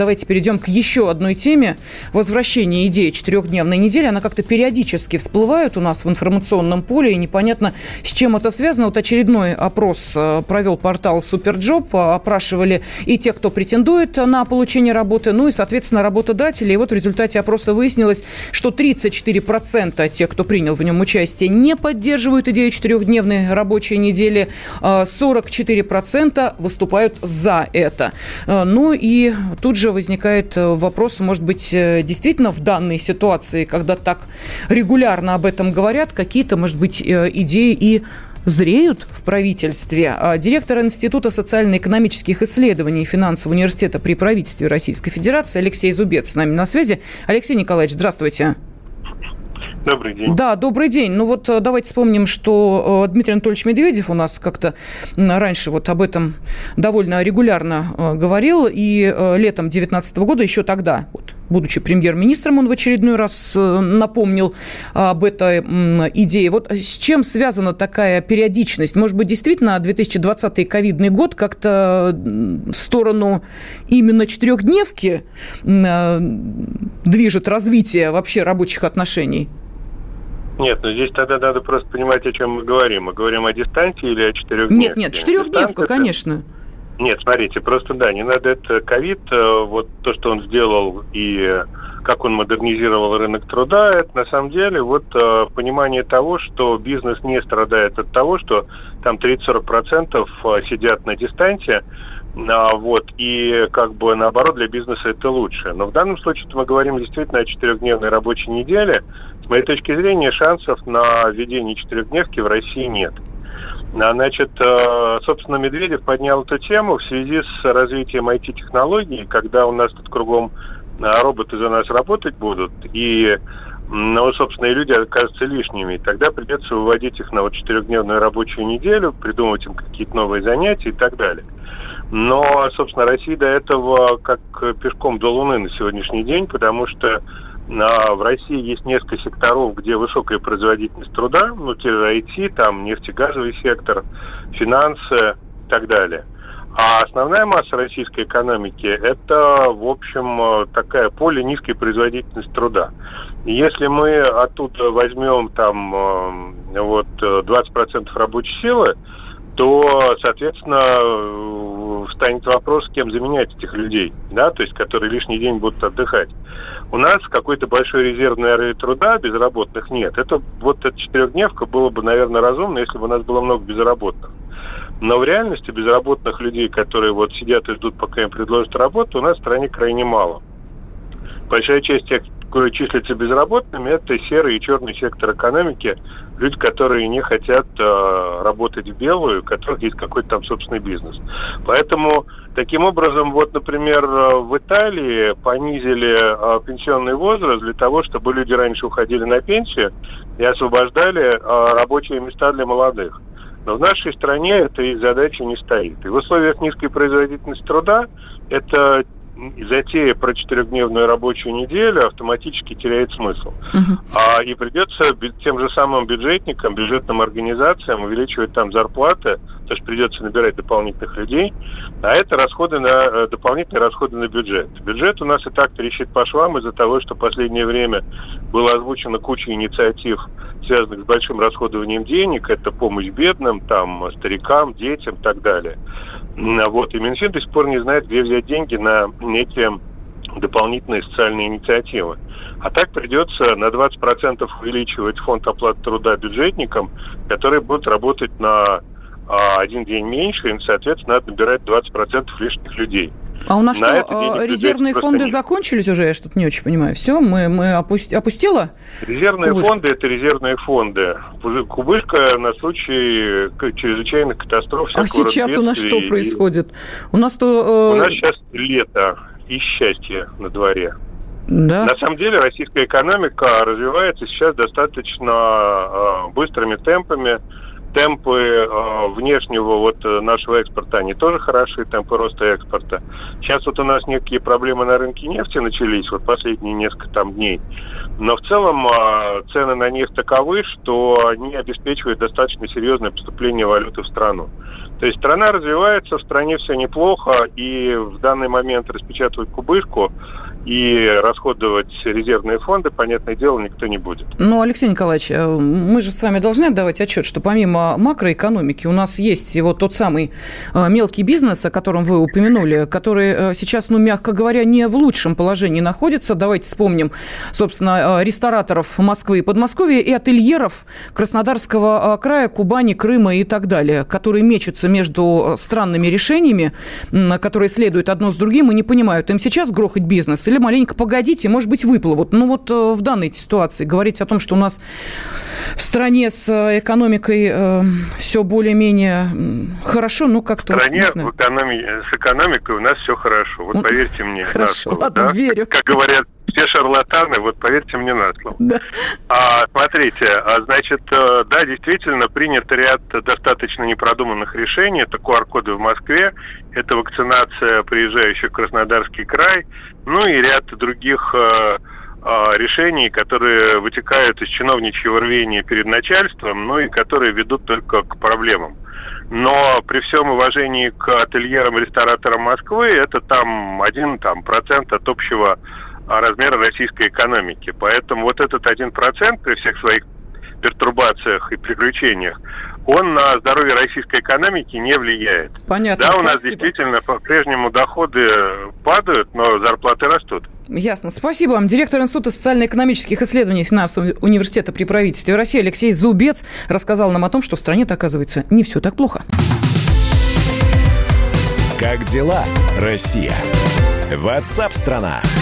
Давайте перейдем к еще одной теме. Возвращение идеи четырехдневной недели. Она как-то периодически всплывает у нас в информационном поле, и непонятно, с чем это связано. Вот очередной опрос э, провел портал SuperJob. Опрашивали и те, кто претендует на получение работы, ну и, соответственно, работодатели. И вот в результате опроса выяснилось, что 34% тех, кто принял в нем участие, не поддерживают идею четырехдневной рабочей недели. 44% э, выступают за это. Э, ну и тут же возникает э, вопрос, может быть, э, действительно в данной ситуации, когда так регулярно об этом говорят, какие-то, может быть, э, идеи и зреют в правительстве. А директор Института социально-экономических исследований и финансового университета при правительстве Российской Федерации Алексей Зубец с нами на связи. Алексей Николаевич, здравствуйте. Добрый день. Да, добрый день. Ну вот э, давайте вспомним, что э, Дмитрий Анатольевич Медведев у нас как-то раньше вот об этом довольно регулярно э, говорил. И летом 2019 года, еще тогда, вот, будучи премьер-министром, он в очередной раз напомнил об этой идее. Вот с чем связана такая периодичность? Может быть, действительно 2020 ковидный год как-то в сторону именно четырехдневки движет развитие вообще рабочих отношений? Нет, но здесь тогда надо просто понимать, о чем мы говорим. Мы говорим о дистанции или о четырехдневке? Нет, нет, четырехдневка, конечно. Нет, смотрите, просто да, не надо это ковид, э, вот то, что он сделал и как он модернизировал рынок труда, это на самом деле вот э, понимание того, что бизнес не страдает от того, что там 30-40% э, сидят на дистанции, а, вот, и как бы наоборот для бизнеса это лучше. Но в данном случае мы говорим действительно о четырехдневной рабочей неделе. Моей точки зрения шансов на введение четырехдневки в России нет. А, значит, э, собственно, Медведев поднял эту тему в связи с развитием IT-технологий, когда у нас тут кругом а, роботы за нас работать будут, и ну, собственно, и люди окажутся лишними. Тогда придется выводить их на вот четырехдневную рабочую неделю, придумывать им какие-то новые занятия и так далее. Но, собственно, Россия до этого как пешком до Луны на сегодняшний день, потому что в России есть несколько секторов, где высокая производительность труда, ну, те же IT, там нефтегазовый сектор, финансы и так далее. А основная масса российской экономики – это, в общем, такая поле низкой производительности труда. Если мы оттуда возьмем там э, вот 20% рабочей силы, то, соответственно, э, встанет вопрос, кем заменять этих людей, да, то есть, которые лишний день будут отдыхать. У нас какой-то большой резервной армии труда безработных нет. Это вот эта четырехдневка было бы, наверное, разумно, если бы у нас было много безработных. Но в реальности безработных людей, которые вот сидят и ждут, пока им предложат работу, у нас в стране крайне мало. Большая часть тех, которые числятся безработными, это серый и черный сектор экономики, люди, которые не хотят э, работать в белую, у которых есть какой-то там собственный бизнес. Поэтому таким образом, вот, например, в Италии понизили э, пенсионный возраст для того, чтобы люди раньше уходили на пенсию и освобождали э, рабочие места для молодых. Но в нашей стране этой задачи не стоит. И в условиях низкой производительности труда это затея про четырехдневную рабочую неделю автоматически теряет смысл. Uh-huh. А, и придется тем же самым бюджетникам, бюджетным организациям увеличивать там зарплаты, то есть придется набирать дополнительных людей, а это расходы на э, дополнительные расходы на бюджет. Бюджет у нас и так трещит по швам из-за того, что в последнее время было озвучено куча инициатив, связанных с большим расходованием денег, это помощь бедным, там, старикам, детям и так далее. Вот. И Минфин до сих пор не знает, где взять деньги на эти дополнительные социальные инициативы. А так придется на 20% увеличивать фонд оплаты труда бюджетникам, которые будут работать на а, один день меньше, и, соответственно, надо набирать 20% лишних людей. А у нас на что, а, резервные фонды нет. закончились уже? Я что-то не очень понимаю. Все, мы, мы опусти, опустило? Резервные кубышка? фонды – это резервные фонды. Кубышка на случай чрезвычайных катастроф. А сейчас у нас что происходит? У нас то... Э... У нас сейчас лето и счастье на дворе. Да. На самом деле российская экономика развивается сейчас достаточно э, быстрыми темпами. Темпы э, внешнего вот э, нашего экспорта, они тоже хороши, темпы роста экспорта. Сейчас вот у нас некие проблемы на рынке нефти начались, вот последние несколько там дней. Но в целом э, цены на нефть таковы, что они обеспечивают достаточно серьезное поступление валюты в страну. То есть страна развивается, в стране все неплохо, и в данный момент распечатывать кубышку и расходовать резервные фонды, понятное дело, никто не будет. Ну, Алексей Николаевич, э, мы же с вами должны отдавать отчет, что помимо макроэкономики у нас есть вот тот самый э, мелкий бизнес, о котором вы упомянули, который э, сейчас, ну, мягко говоря, не в лучшем положении находится. Давайте вспомним, собственно, рестораторов Москвы и Подмосковья и ательеров Краснодарского края, Кубани, Крыма и так далее, которые мечутся между странными решениями, которые следуют одно с другим и не понимают, им сейчас грохать бизнес или маленько погодите, может быть, выплывут. Ну вот э, в данной ситуации говорить о том, что у нас в стране с э, экономикой э, все более-менее хорошо, ну как-то... В стране вот, в экономи... с экономикой у нас все хорошо. Вот поверьте мне. Хорошо, ладно, да? верю. Как, как говорят все шарлатаны, вот поверьте мне на слово. Да. А, смотрите, а, значит, э, да, действительно принят ряд достаточно непродуманных решений. Это QR-коды в Москве, это вакцинация приезжающих в Краснодарский край, ну и ряд других э, э, решений, которые вытекают из чиновничьего рвения перед начальством, ну и которые ведут только к проблемам. Но при всем уважении к ательерам и рестораторам Москвы, это там один там, процент от общего размера российской экономики. Поэтому вот этот один процент при всех своих пертурбациях и приключениях, он на здоровье российской экономики не влияет. Понятно. Да, у нас Спасибо. действительно по-прежнему доходы падают, но зарплаты растут. Ясно. Спасибо вам. Директор Института социально-экономических исследований финансового университета при правительстве России Алексей Зубец рассказал нам о том, что в стране оказывается, не все так плохо. Как дела, Россия? Ватсап-страна! страна